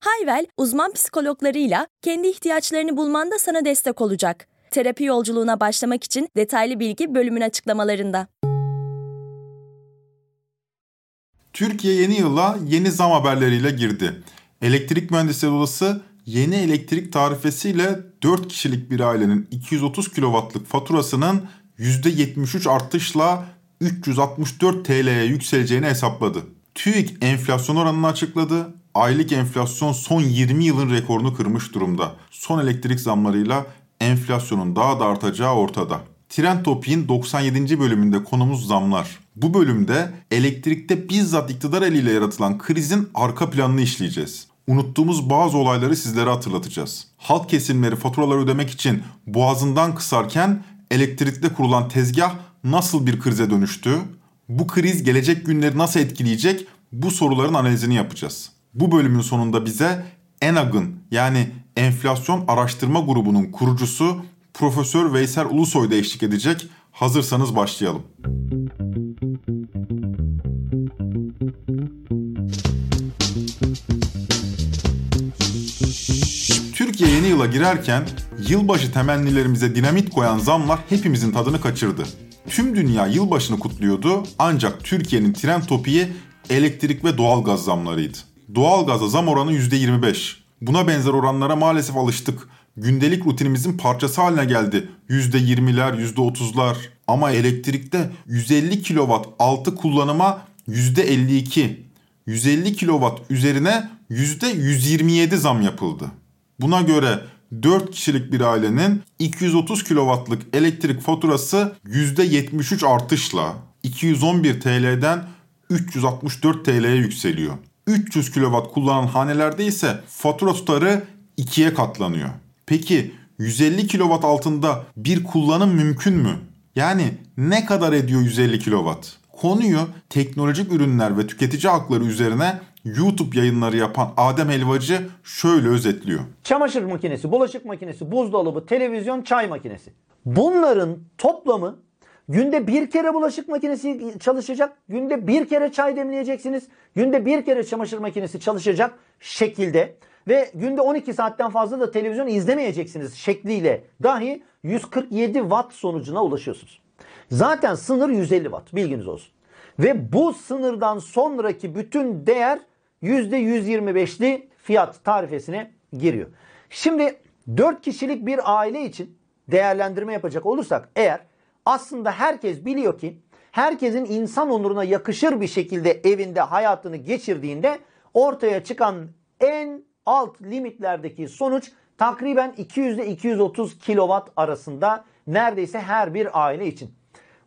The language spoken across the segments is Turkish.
Hayvel, uzman psikologlarıyla kendi ihtiyaçlarını bulmanda sana destek olacak. Terapi yolculuğuna başlamak için detaylı bilgi bölümün açıklamalarında. Türkiye yeni yıla yeni zam haberleriyle girdi. Elektrik Mühendisleri Odası yeni elektrik tarifesiyle 4 kişilik bir ailenin 230 kW'lık faturasının %73 artışla 364 TL'ye yükseleceğini hesapladı. TÜİK enflasyon oranını açıkladı. Aylık enflasyon son 20 yılın rekorunu kırmış durumda. Son elektrik zamlarıyla enflasyonun daha da artacağı ortada. Trend Topik'in 97. bölümünde konumuz zamlar. Bu bölümde elektrikte bizzat iktidar eliyle yaratılan krizin arka planını işleyeceğiz. Unuttuğumuz bazı olayları sizlere hatırlatacağız. Halk kesimleri faturaları ödemek için boğazından kısarken elektrikte kurulan tezgah nasıl bir krize dönüştü? Bu kriz gelecek günleri nasıl etkileyecek? Bu soruların analizini yapacağız. Bu bölümün sonunda bize ENAG'ın yani Enflasyon Araştırma Grubu'nun kurucusu Profesör Veysel Ulusoy da eşlik edecek. Hazırsanız başlayalım. Türkiye yeni yıla girerken yılbaşı temennilerimize dinamit koyan zamlar hepimizin tadını kaçırdı. Tüm dünya yılbaşını kutluyordu ancak Türkiye'nin tren topiği elektrik ve doğalgaz zamlarıydı. Doğalgaza zam oranı %25. Buna benzer oranlara maalesef alıştık. Gündelik rutinimizin parçası haline geldi. %20'ler, %30'lar. Ama elektrikte 150 kW altı kullanıma %52. 150 kW üzerine %127 zam yapıldı. Buna göre 4 kişilik bir ailenin 230 kW'lık elektrik faturası %73 artışla 211 TL'den 364 TL'ye yükseliyor. 300 kW kullanan hanelerde ise fatura tutarı ikiye katlanıyor. Peki 150 kW altında bir kullanım mümkün mü? Yani ne kadar ediyor 150 kW? Konuyu teknolojik ürünler ve tüketici hakları üzerine YouTube yayınları yapan Adem Helvacı şöyle özetliyor. Çamaşır makinesi, bulaşık makinesi, buzdolabı, televizyon, çay makinesi. Bunların toplamı günde bir kere bulaşık makinesi çalışacak, günde bir kere çay demleyeceksiniz, günde bir kere çamaşır makinesi çalışacak şekilde ve günde 12 saatten fazla da televizyon izlemeyeceksiniz şekliyle dahi 147 watt sonucuna ulaşıyorsunuz. Zaten sınır 150 watt bilginiz olsun. Ve bu sınırdan sonraki bütün değer %125'li fiyat tarifesine giriyor. Şimdi 4 kişilik bir aile için değerlendirme yapacak olursak eğer aslında herkes biliyor ki herkesin insan onuruna yakışır bir şekilde evinde hayatını geçirdiğinde ortaya çıkan en alt limitlerdeki sonuç takriben 200 ile 230 kilowatt arasında neredeyse her bir aile için.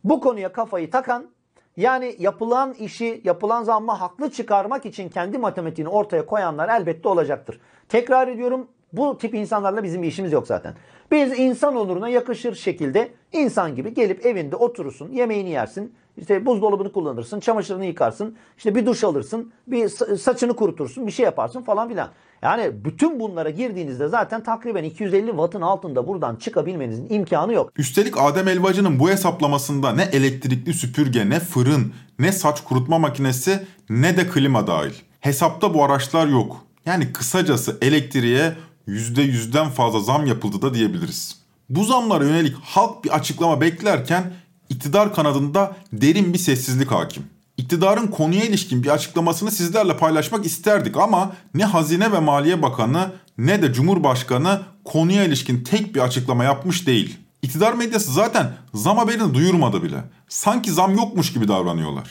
Bu konuya kafayı takan yani yapılan işi, yapılan zammı haklı çıkarmak için kendi matematiğini ortaya koyanlar elbette olacaktır. Tekrar ediyorum bu tip insanlarla bizim işimiz yok zaten. Biz insan onuruna yakışır şekilde insan gibi gelip evinde oturursun, yemeğini yersin, işte buzdolabını kullanırsın, çamaşırını yıkarsın, işte bir duş alırsın, bir saçını kurutursun, bir şey yaparsın falan filan. Yani bütün bunlara girdiğinizde zaten takriben 250 wattın altında buradan çıkabilmenizin imkanı yok. Üstelik Adem Elbacı'nın bu hesaplamasında ne elektrikli süpürge, ne fırın, ne saç kurutma makinesi, ne de klima dahil. Hesapta bu araçlar yok. Yani kısacası elektriğe %100'den fazla zam yapıldı da diyebiliriz. Bu zamlara yönelik halk bir açıklama beklerken iktidar kanadında derin bir sessizlik hakim. İktidarın konuya ilişkin bir açıklamasını sizlerle paylaşmak isterdik ama ne Hazine ve Maliye Bakanı ne de Cumhurbaşkanı konuya ilişkin tek bir açıklama yapmış değil. İktidar medyası zaten zam haberini duyurmadı bile. Sanki zam yokmuş gibi davranıyorlar.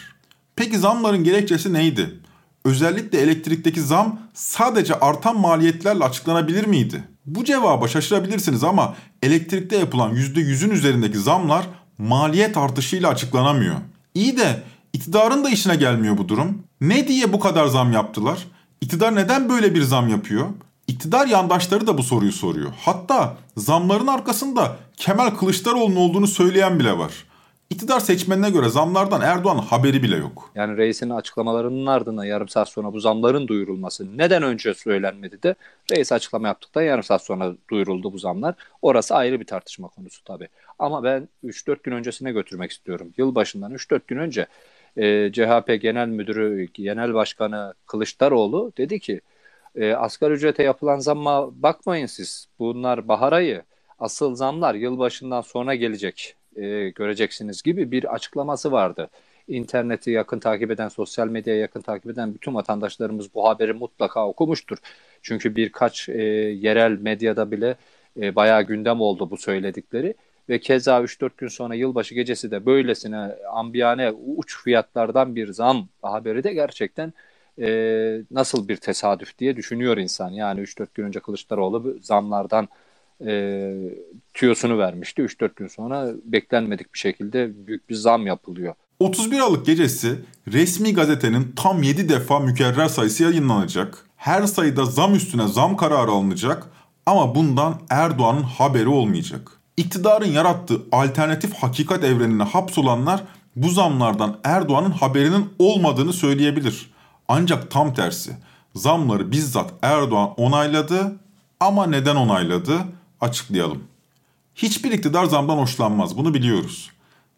Peki zamların gerekçesi neydi? Özellikle elektrikteki zam sadece artan maliyetlerle açıklanabilir miydi? Bu cevaba şaşırabilirsiniz ama elektrikte yapılan %100'ün üzerindeki zamlar maliyet artışıyla açıklanamıyor. İyi de iktidarın da işine gelmiyor bu durum. Ne diye bu kadar zam yaptılar? İktidar neden böyle bir zam yapıyor? İktidar yandaşları da bu soruyu soruyor. Hatta zamların arkasında Kemal Kılıçdaroğlu'nun olduğunu söyleyen bile var. İktidar seçmenine göre zamlardan Erdoğan'ın haberi bile yok. Yani reisin açıklamalarının ardından yarım saat sonra bu zamların duyurulması neden önce söylenmedi de reis açıklama yaptıktan yarım saat sonra duyuruldu bu zamlar. Orası ayrı bir tartışma konusu tabii. Ama ben 3-4 gün öncesine götürmek istiyorum. Yılbaşından 3-4 gün önce e, CHP Genel Müdürü, Genel Başkanı Kılıçdaroğlu dedi ki e, asgari ücrete yapılan zamma bakmayın siz. Bunlar bahar ayı. Asıl zamlar yılbaşından sonra gelecek. E, göreceksiniz gibi bir açıklaması vardı. İnterneti yakın takip eden, sosyal medyaya yakın takip eden bütün vatandaşlarımız bu haberi mutlaka okumuştur. Çünkü birkaç e, yerel medyada bile e, bayağı gündem oldu bu söyledikleri. Ve keza 3-4 gün sonra yılbaşı gecesi de böylesine ambiyane uç fiyatlardan bir zam haberi de gerçekten e, nasıl bir tesadüf diye düşünüyor insan. Yani 3-4 gün önce Kılıçdaroğlu zamlardan e, tüyosunu vermişti. 3-4 gün sonra beklenmedik bir şekilde büyük bir zam yapılıyor. 31 Aralık gecesi resmi gazetenin tam 7 defa mükerrer sayısı yayınlanacak. Her sayıda zam üstüne zam kararı alınacak ama bundan Erdoğan'ın haberi olmayacak. İktidarın yarattığı alternatif hakikat evrenine hapsolanlar bu zamlardan Erdoğan'ın haberinin olmadığını söyleyebilir. Ancak tam tersi. Zamları bizzat Erdoğan onayladı ama neden onayladı? Açıklayalım. Hiçbir iktidar zamdan hoşlanmaz. Bunu biliyoruz.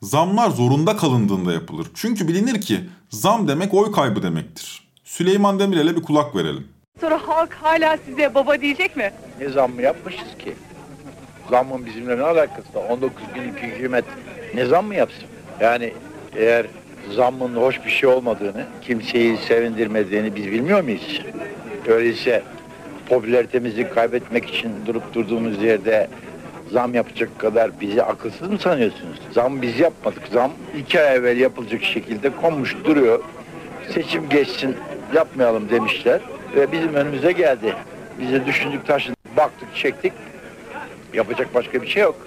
Zamlar zorunda kalındığında yapılır. Çünkü bilinir ki zam demek oy kaybı demektir. Süleyman Demirel'e bir kulak verelim. Sonra halk hala size baba diyecek mi? Ne zammı yapmışız ki? Zammın bizimle ne alakası var? 19 günlük hükümet ne zam mı yapsın? Yani eğer zammın hoş bir şey olmadığını, kimseyi sevindirmediğini biz bilmiyor muyuz? Öyleyse popülaritemizi kaybetmek için durup durduğumuz yerde zam yapacak kadar bizi akılsız mı sanıyorsunuz? Zam biz yapmadık. Zam iki ay evvel yapılacak şekilde konmuş duruyor. Seçim geçsin yapmayalım demişler ve bizim önümüze geldi. Bize düşündük taşındık, baktık, çektik. Yapacak başka bir şey yok.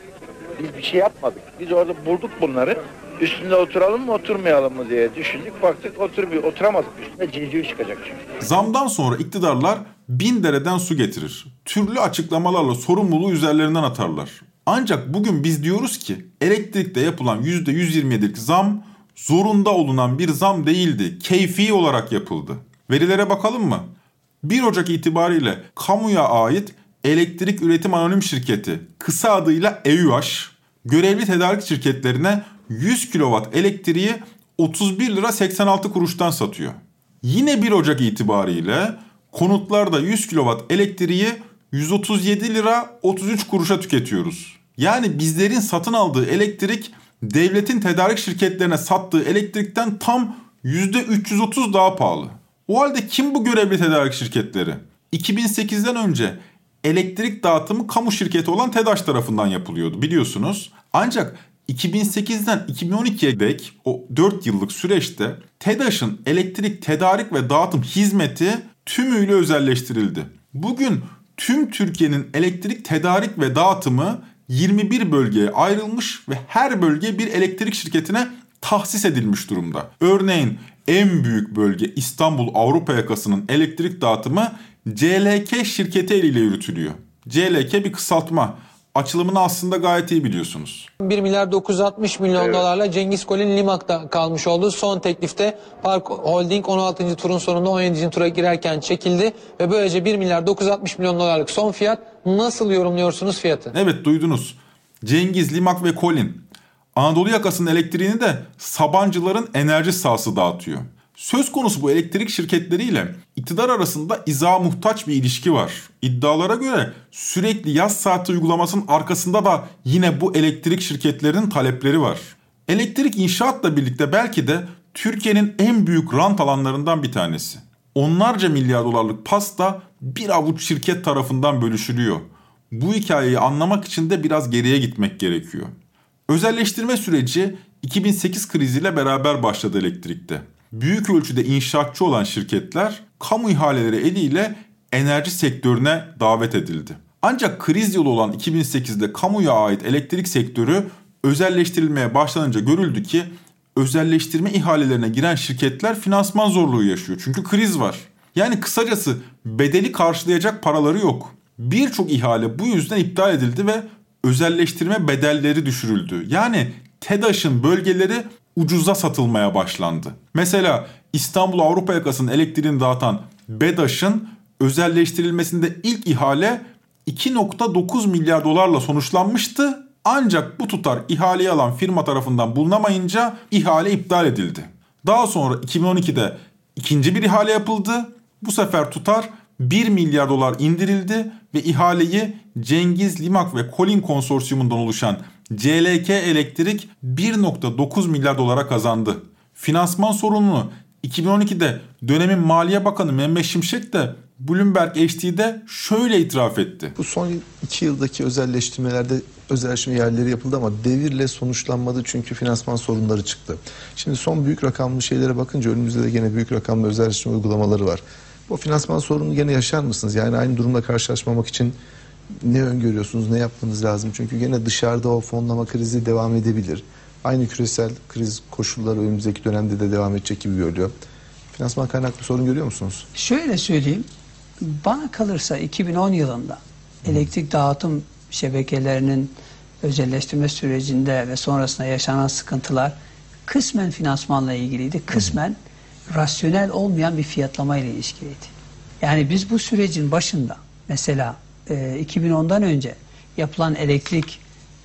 Biz bir şey yapmadık. Biz orada bulduk bunları. Üstünde oturalım mı oturmayalım mı diye düşündük. Baktık otur oturamadık. Üstünde civciv çıkacak çünkü. Zamdan sonra iktidarlar bin dereden su getirir. Türlü açıklamalarla sorumluluğu üzerlerinden atarlar. Ancak bugün biz diyoruz ki elektrikte yapılan %127'lik zam zorunda olunan bir zam değildi. Keyfi olarak yapıldı. Verilere bakalım mı? 1 Ocak itibariyle kamuya ait Elektrik Üretim Anonim Şirketi kısa adıyla EÜH görevli tedarik şirketlerine 100 kW elektriği 31 lira 86 kuruştan satıyor. Yine 1 Ocak itibariyle konutlarda 100 kW elektriği 137 lira 33 kuruşa tüketiyoruz. Yani bizlerin satın aldığı elektrik devletin tedarik şirketlerine sattığı elektrikten tam %330 daha pahalı. O halde kim bu görevli tedarik şirketleri? 2008'den önce elektrik dağıtımı kamu şirketi olan TEDAŞ tarafından yapılıyordu biliyorsunuz. Ancak 2008'den 2012'ye dek o 4 yıllık süreçte TEDAŞ'ın elektrik tedarik ve dağıtım hizmeti tümüyle özelleştirildi. Bugün tüm Türkiye'nin elektrik tedarik ve dağıtımı 21 bölgeye ayrılmış ve her bölge bir elektrik şirketine tahsis edilmiş durumda. Örneğin en büyük bölge İstanbul Avrupa yakasının elektrik dağıtımı CLK şirketi eliyle yürütülüyor. CLK bir kısaltma. Açılımını aslında gayet iyi biliyorsunuz. 1 milyar 960 milyon dolarla Cengiz Kol'ün Limak'ta kalmış olduğu son teklifte Park Holding 16. turun sonunda 17. tura girerken çekildi ve böylece 1 milyar 960 milyon dolarlık son fiyat nasıl yorumluyorsunuz fiyatı? Evet duydunuz. Cengiz, Limak ve Kolin. Anadolu yakasının elektriğini de Sabancıların enerji sahası dağıtıyor. Söz konusu bu elektrik şirketleriyle iktidar arasında izaha muhtaç bir ilişki var. İddialara göre sürekli yaz saati uygulamasının arkasında da yine bu elektrik şirketlerinin talepleri var. Elektrik inşaatla birlikte belki de Türkiye'nin en büyük rant alanlarından bir tanesi. Onlarca milyar dolarlık pasta bir avuç şirket tarafından bölüşülüyor. Bu hikayeyi anlamak için de biraz geriye gitmek gerekiyor. Özelleştirme süreci 2008 kriziyle beraber başladı elektrikte büyük ölçüde inşaatçı olan şirketler kamu ihaleleri eliyle enerji sektörüne davet edildi. Ancak kriz yılı olan 2008'de kamuya ait elektrik sektörü özelleştirilmeye başlanınca görüldü ki özelleştirme ihalelerine giren şirketler finansman zorluğu yaşıyor. Çünkü kriz var. Yani kısacası bedeli karşılayacak paraları yok. Birçok ihale bu yüzden iptal edildi ve özelleştirme bedelleri düşürüldü. Yani TEDAŞ'ın bölgeleri ucuza satılmaya başlandı. Mesela İstanbul Avrupa yakasının elektriğini dağıtan BEDAŞ'ın özelleştirilmesinde ilk ihale 2.9 milyar dolarla sonuçlanmıştı. Ancak bu tutar ihaleyi alan firma tarafından bulunamayınca ihale iptal edildi. Daha sonra 2012'de ikinci bir ihale yapıldı. Bu sefer tutar 1 milyar dolar indirildi ve ihaleyi Cengiz Limak ve Colin konsorsiyumundan oluşan CLK Elektrik 1.9 milyar dolara kazandı. Finansman sorununu 2012'de dönemin Maliye Bakanı Mehmet Şimşek de Bloomberg HD'de şöyle itiraf etti. Bu son iki yıldaki özelleştirmelerde özelleştirme yerleri yapıldı ama devirle sonuçlanmadı çünkü finansman sorunları çıktı. Şimdi son büyük rakamlı şeylere bakınca önümüzde de gene büyük rakamlı özelleştirme uygulamaları var. Bu finansman sorununu gene yaşar mısınız? Yani aynı durumla karşılaşmamak için ne öngörüyorsunuz, ne yapmanız lazım? Çünkü gene dışarıda o fonlama krizi devam edebilir. Aynı küresel kriz koşulları önümüzdeki dönemde de devam edecek gibi görülüyor. Finansman kaynaklı sorun görüyor musunuz? Şöyle söyleyeyim. Bana kalırsa 2010 yılında elektrik dağıtım şebekelerinin özelleştirme sürecinde ve sonrasında yaşanan sıkıntılar kısmen finansmanla ilgiliydi. Kısmen rasyonel olmayan bir fiyatlama ile ilişkiliydi. Yani biz bu sürecin başında mesela e, 2010'dan önce yapılan elektrik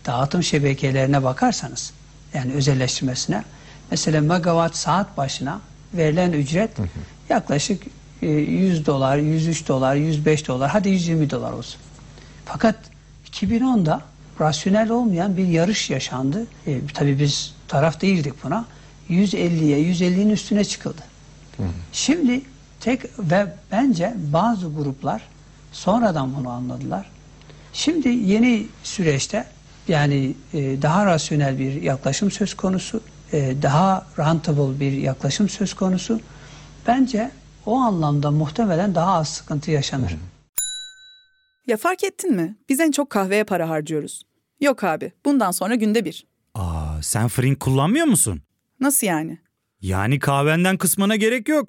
dağıtım şebekelerine bakarsanız yani özelleştirmesine mesela megawatt saat başına verilen ücret yaklaşık e, 100 dolar, 103 dolar, 105 dolar hadi 120 dolar olsun. Fakat 2010'da rasyonel olmayan bir yarış yaşandı. E, tabii biz taraf değildik buna. 150'ye, 150'nin üstüne çıkıldı. Şimdi tek ve bence bazı gruplar sonradan bunu anladılar. Şimdi yeni süreçte yani e, daha rasyonel bir yaklaşım söz konusu, e, daha rentable bir yaklaşım söz konusu. Bence o anlamda muhtemelen daha az sıkıntı yaşanır. Ya fark ettin mi? Biz en çok kahveye para harcıyoruz. Yok abi, bundan sonra günde bir. Aa, sen Frink kullanmıyor musun? Nasıl yani? Yani kahvenden kısmına gerek yok.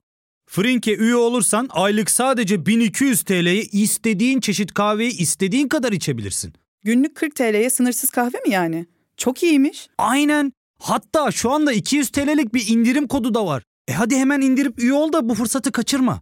Frink'e üye olursan aylık sadece 1200 TL'ye istediğin çeşit kahveyi istediğin kadar içebilirsin. Günlük 40 TL'ye sınırsız kahve mi yani? Çok iyiymiş. Aynen. Hatta şu anda 200 TL'lik bir indirim kodu da var. E hadi hemen indirip üye ol da bu fırsatı kaçırma.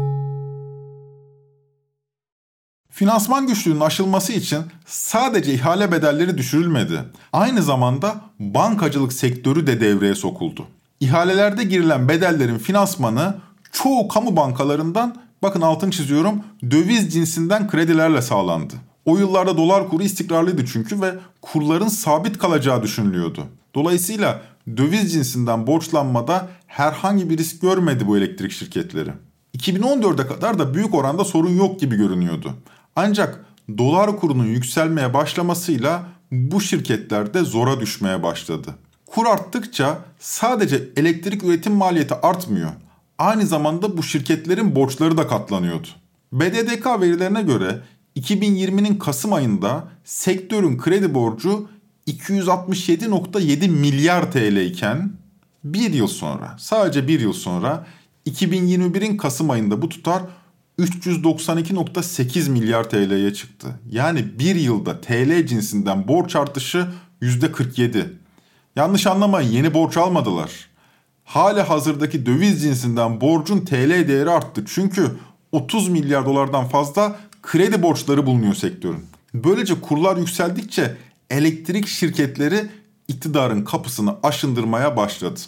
Finansman güçlüğünün aşılması için sadece ihale bedelleri düşürülmedi. Aynı zamanda bankacılık sektörü de devreye sokuldu. İhalelerde girilen bedellerin finansmanı çoğu kamu bankalarından bakın altını çiziyorum döviz cinsinden kredilerle sağlandı. O yıllarda dolar kuru istikrarlıydı çünkü ve kurların sabit kalacağı düşünülüyordu. Dolayısıyla döviz cinsinden borçlanmada herhangi bir risk görmedi bu elektrik şirketleri. 2014'e kadar da büyük oranda sorun yok gibi görünüyordu. Ancak dolar kurunun yükselmeye başlamasıyla bu şirketler de zora düşmeye başladı. Kur arttıkça sadece elektrik üretim maliyeti artmıyor. Aynı zamanda bu şirketlerin borçları da katlanıyordu. BDDK verilerine göre 2020'nin Kasım ayında sektörün kredi borcu 267.7 milyar TL iken bir yıl sonra sadece bir yıl sonra 2021'in Kasım ayında bu tutar 392.8 milyar TL'ye çıktı. Yani bir yılda TL cinsinden borç artışı %47. Yanlış anlamayın yeni borç almadılar. Hala hazırdaki döviz cinsinden borcun TL değeri arttı. Çünkü 30 milyar dolardan fazla kredi borçları bulunuyor sektörün. Böylece kurlar yükseldikçe elektrik şirketleri iktidarın kapısını aşındırmaya başladı.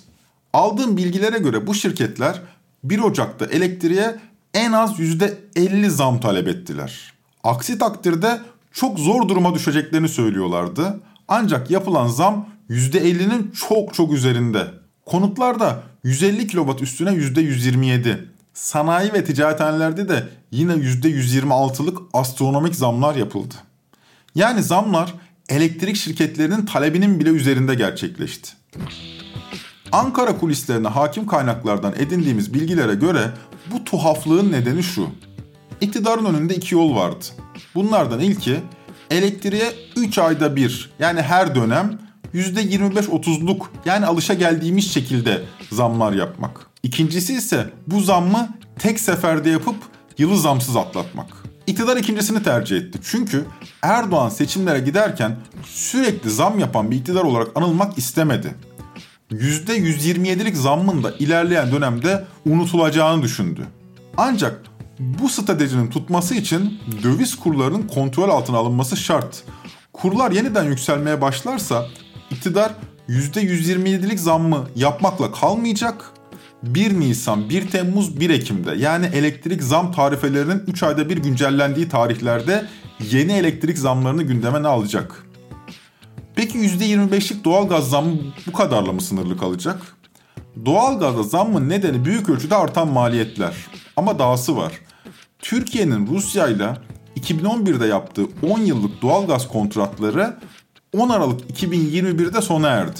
Aldığım bilgilere göre bu şirketler 1 Ocak'ta elektriğe en az %50 zam talep ettiler. Aksi takdirde çok zor duruma düşeceklerini söylüyorlardı. Ancak yapılan zam %50'nin çok çok üzerinde. Konutlarda 150 kW üstüne %127, Sanayi ve ticarethanelerde de yine %126'lık astronomik zamlar yapıldı. Yani zamlar elektrik şirketlerinin talebinin bile üzerinde gerçekleşti. Ankara kulislerine hakim kaynaklardan edindiğimiz bilgilere göre bu tuhaflığın nedeni şu. İktidarın önünde iki yol vardı. Bunlardan ilki elektriğe 3 ayda bir yani her dönem %25-30'luk yani alışa geldiğimiz şekilde zamlar yapmak. İkincisi ise bu zammı tek seferde yapıp yılı zamsız atlatmak. İktidar ikincisini tercih etti. Çünkü Erdoğan seçimlere giderken sürekli zam yapan bir iktidar olarak anılmak istemedi. %127'lik zammın da ilerleyen dönemde unutulacağını düşündü. Ancak bu stratejinin tutması için döviz kurlarının kontrol altına alınması şart. Kurlar yeniden yükselmeye başlarsa iktidar %127'lik zammı yapmakla kalmayacak. 1 Nisan, 1 Temmuz, 1 Ekim'de yani elektrik zam tarifelerinin 3 ayda bir güncellendiği tarihlerde yeni elektrik zamlarını gündeme alacak. Peki %25'lik doğalgaz zammı bu kadarla mı sınırlı kalacak? Doğalgazda zammın nedeni büyük ölçüde artan maliyetler. Ama dahası var. Türkiye'nin Rusya ile 2011'de yaptığı 10 yıllık doğalgaz kontratları 10 Aralık 2021'de sona erdi.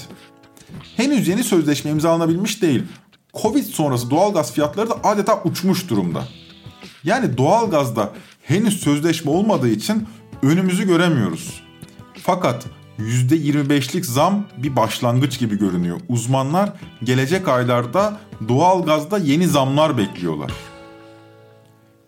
Henüz yeni sözleşme imzalanabilmiş değil. Covid sonrası doğalgaz fiyatları da adeta uçmuş durumda. Yani doğalgazda henüz sözleşme olmadığı için önümüzü göremiyoruz. Fakat %25'lik zam bir başlangıç gibi görünüyor. Uzmanlar gelecek aylarda doğalgazda yeni zamlar bekliyorlar.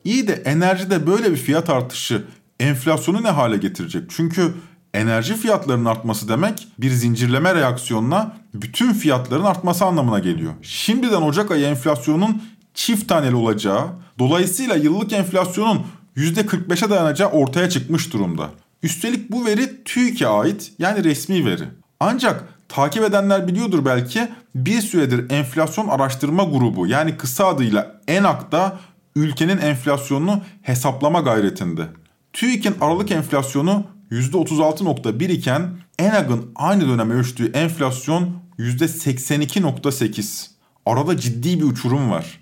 İyi de enerjide böyle bir fiyat artışı enflasyonu ne hale getirecek? Çünkü enerji fiyatlarının artması demek bir zincirleme reaksiyonla bütün fiyatların artması anlamına geliyor. Şimdiden Ocak ayı enflasyonun çift taneli olacağı, dolayısıyla yıllık enflasyonun %45'e dayanacağı ortaya çıkmış durumda. Üstelik bu veri TÜİK'e ait yani resmi veri. Ancak takip edenler biliyordur belki bir süredir enflasyon araştırma grubu yani kısa adıyla ENAK'ta ülkenin enflasyonunu hesaplama gayretinde. TÜİK'in Aralık enflasyonu %36.1 iken ENAG'ın aynı dönem ölçtüğü enflasyon %82.8. Arada ciddi bir uçurum var.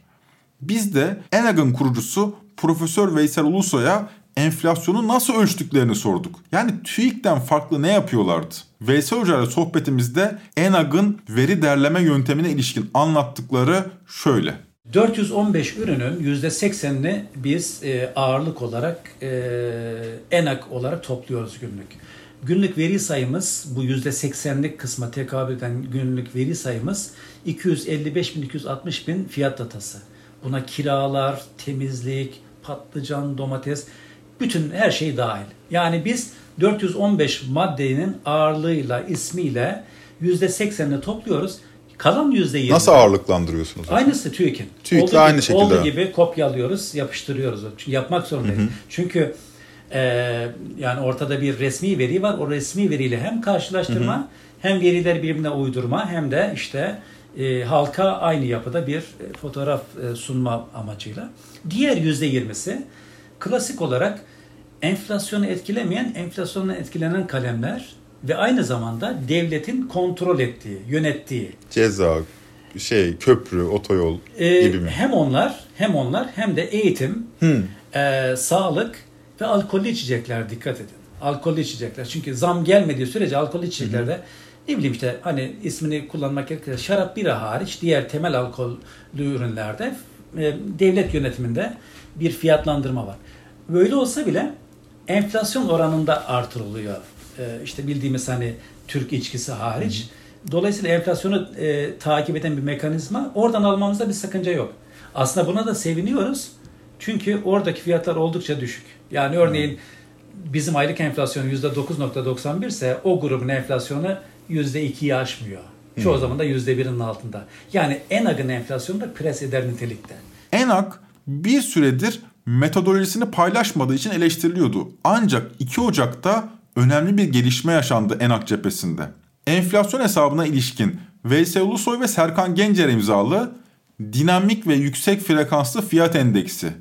Biz de ENAG'ın kurucusu Profesör Veysel Ulusoy'a enflasyonu nasıl ölçtüklerini sorduk. Yani TÜİK'ten farklı ne yapıyorlardı? Veysel Hoca ile sohbetimizde ENAG'ın veri derleme yöntemine ilişkin anlattıkları şöyle. 415 ürünün %80'ini biz e, ağırlık olarak e, enak olarak topluyoruz günlük. Günlük veri sayımız bu %80'lik kısma tekabül eden günlük veri sayımız 255 bin 260 bin fiyat datası. Buna kiralar, temizlik, patlıcan, domates bütün her şey dahil. Yani biz 415 maddenin ağırlığıyla, ismiyle %80'ini topluyoruz. Kalan %20. Nasıl ağırlıklandırıyorsunuz? Aynısı TÜİK'in. TÜİK'le olduğu aynı gibi, şekilde. Olduğu gibi kopyalıyoruz, yapıştırıyoruz. Çünkü yapmak zorundayız. Hı hı. Çünkü e, yani ortada bir resmi veri var. O resmi veriyle hem karşılaştırma Hı hı. hem verileri birbirine uydurma hem de işte e, halka aynı yapıda bir fotoğraf e, sunma amacıyla. Diğer %20'si klasik olarak enflasyonu etkilemeyen, enflasyonla etkilenen kalemler ve aynı zamanda devletin kontrol ettiği, yönettiği Ceza, şey, köprü, otoyol ee, gibi mi? Hem onlar hem onlar hem de eğitim, Hı. e, sağlık ve alkollü içecekler dikkat edin. Alkollü içecekler. Çünkü zam gelmediği sürece alkollü içeceklerde ne bileyim işte hani ismini kullanmak gerekirse şarap bira hariç diğer temel alkollü ürünlerde e, devlet yönetiminde bir fiyatlandırma var. Böyle olsa bile enflasyon oranında artırılıyor. E, işte bildiğimiz hani Türk içkisi hariç. Dolayısıyla enflasyonu e, takip eden bir mekanizma. Oradan almamızda bir sakınca yok. Aslında buna da seviniyoruz. Çünkü oradaki fiyatlar oldukça düşük. Yani örneğin bizim aylık enflasyon %9.91 ise o grubun enflasyonu %2'yi aşmıyor. Çoğu zaman da %1'in altında. Yani ENAG'ın enflasyonu da pres eder nitelikte. ENAK bir süredir metodolojisini paylaşmadığı için eleştiriliyordu. Ancak 2 Ocak'ta önemli bir gelişme yaşandı ENAK cephesinde. Enflasyon hesabına ilişkin Veysel Ulusoy ve Serkan Gencer imzalı dinamik ve yüksek frekanslı fiyat endeksi.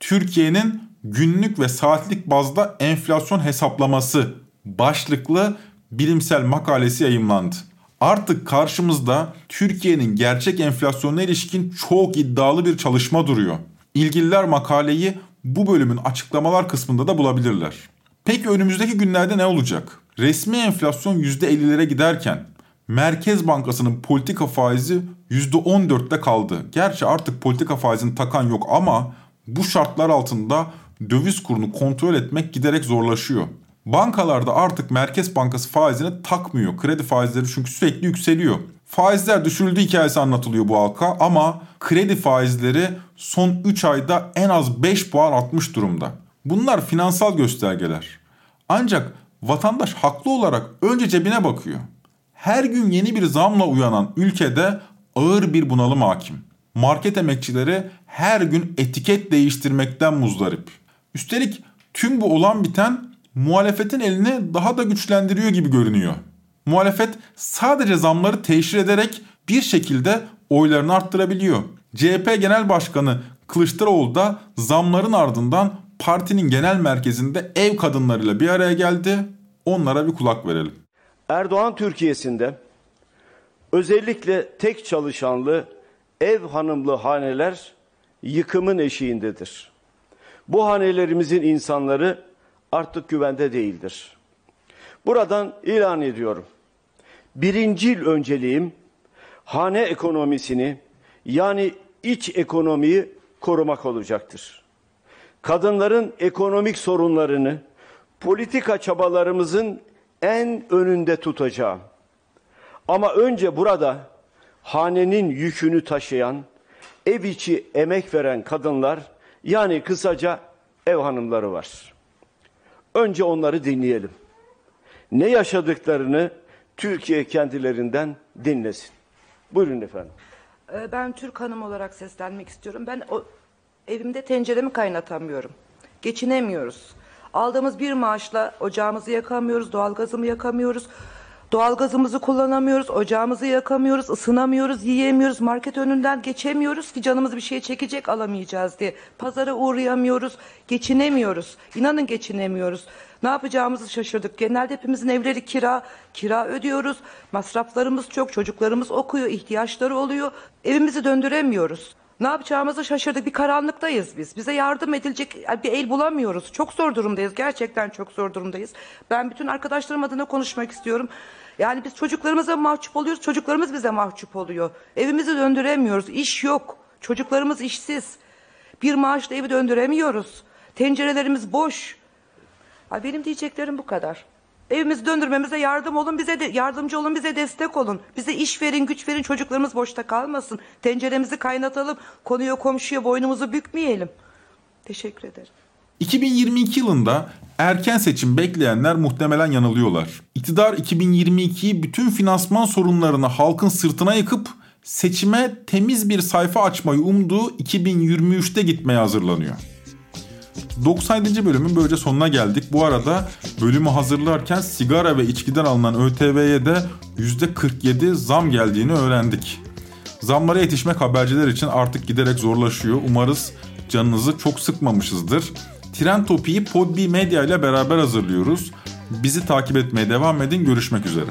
Türkiye'nin günlük ve saatlik bazda enflasyon hesaplaması başlıklı bilimsel makalesi yayımlandı. Artık karşımızda Türkiye'nin gerçek enflasyonuna ilişkin çok iddialı bir çalışma duruyor. İlgililer makaleyi bu bölümün açıklamalar kısmında da bulabilirler. Peki önümüzdeki günlerde ne olacak? Resmi enflasyon %50'lere giderken Merkez Bankası'nın politika faizi %14'te kaldı. Gerçi artık politika faizini takan yok ama bu şartlar altında döviz kurunu kontrol etmek giderek zorlaşıyor. Bankalarda artık Merkez Bankası faizini takmıyor. Kredi faizleri çünkü sürekli yükseliyor. Faizler düşürüldü hikayesi anlatılıyor bu halka ama kredi faizleri son 3 ayda en az 5 puan artmış durumda. Bunlar finansal göstergeler. Ancak vatandaş haklı olarak önce cebine bakıyor. Her gün yeni bir zamla uyanan ülkede ağır bir bunalım hakim. Market emekçileri her gün etiket değiştirmekten muzdarip. Üstelik tüm bu olan biten muhalefetin elini daha da güçlendiriyor gibi görünüyor. Muhalefet sadece zamları teşhir ederek bir şekilde oylarını arttırabiliyor. CHP Genel Başkanı Kılıçdaroğlu da zamların ardından partinin genel merkezinde ev kadınlarıyla bir araya geldi. Onlara bir kulak verelim. Erdoğan Türkiye'sinde özellikle tek çalışanlı ev hanımlı haneler yıkımın eşiğindedir. Bu hanelerimizin insanları artık güvende değildir. Buradan ilan ediyorum. Birincil önceliğim hane ekonomisini yani iç ekonomiyi korumak olacaktır. Kadınların ekonomik sorunlarını politika çabalarımızın en önünde tutacağım. Ama önce burada hanenin yükünü taşıyan, ev içi emek veren kadınlar yani kısaca ev hanımları var. Önce onları dinleyelim. Ne yaşadıklarını Türkiye kendilerinden dinlesin. Buyurun efendim. Ee, ben Türk hanım olarak seslenmek istiyorum. Ben o, evimde tenceremi kaynatamıyorum. Geçinemiyoruz. Aldığımız bir maaşla ocağımızı yakamıyoruz, doğalgazımı yakamıyoruz. Doğalgazımızı kullanamıyoruz, ocağımızı yakamıyoruz, ısınamıyoruz, yiyemiyoruz, market önünden geçemiyoruz ki canımız bir şey çekecek alamayacağız diye. Pazara uğrayamıyoruz, geçinemiyoruz. İnanın geçinemiyoruz. Ne yapacağımızı şaşırdık. Genelde hepimizin evleri kira, kira ödüyoruz. Masraflarımız çok, çocuklarımız okuyor, ihtiyaçları oluyor. Evimizi döndüremiyoruz. Ne yapacağımızı şaşırdık. Bir karanlıktayız biz. Bize yardım edilecek bir el bulamıyoruz. Çok zor durumdayız. Gerçekten çok zor durumdayız. Ben bütün arkadaşlarım adına konuşmak istiyorum. Yani biz çocuklarımıza mahcup oluyoruz. Çocuklarımız bize mahcup oluyor. Evimizi döndüremiyoruz. İş yok. Çocuklarımız işsiz. Bir maaşla evi döndüremiyoruz. Tencerelerimiz boş. Benim diyeceklerim bu kadar. Evimizi döndürmemize yardım olun, bize de yardımcı olun, bize destek olun. Bize iş verin, güç verin, çocuklarımız boşta kalmasın. Tenceremizi kaynatalım, konuya komşuya boynumuzu bükmeyelim. Teşekkür ederim. 2022 yılında erken seçim bekleyenler muhtemelen yanılıyorlar. İktidar 2022'yi bütün finansman sorunlarını halkın sırtına yıkıp seçime temiz bir sayfa açmayı umduğu 2023'te gitmeye hazırlanıyor. 97. bölümün böylece sonuna geldik. Bu arada bölümü hazırlarken sigara ve içkiden alınan ÖTV'ye de %47 zam geldiğini öğrendik. Zamlara yetişmek haberciler için artık giderek zorlaşıyor. Umarız canınızı çok sıkmamışızdır. Tren Topi'yi Podbi Medya ile beraber hazırlıyoruz. Bizi takip etmeye devam edin. Görüşmek üzere.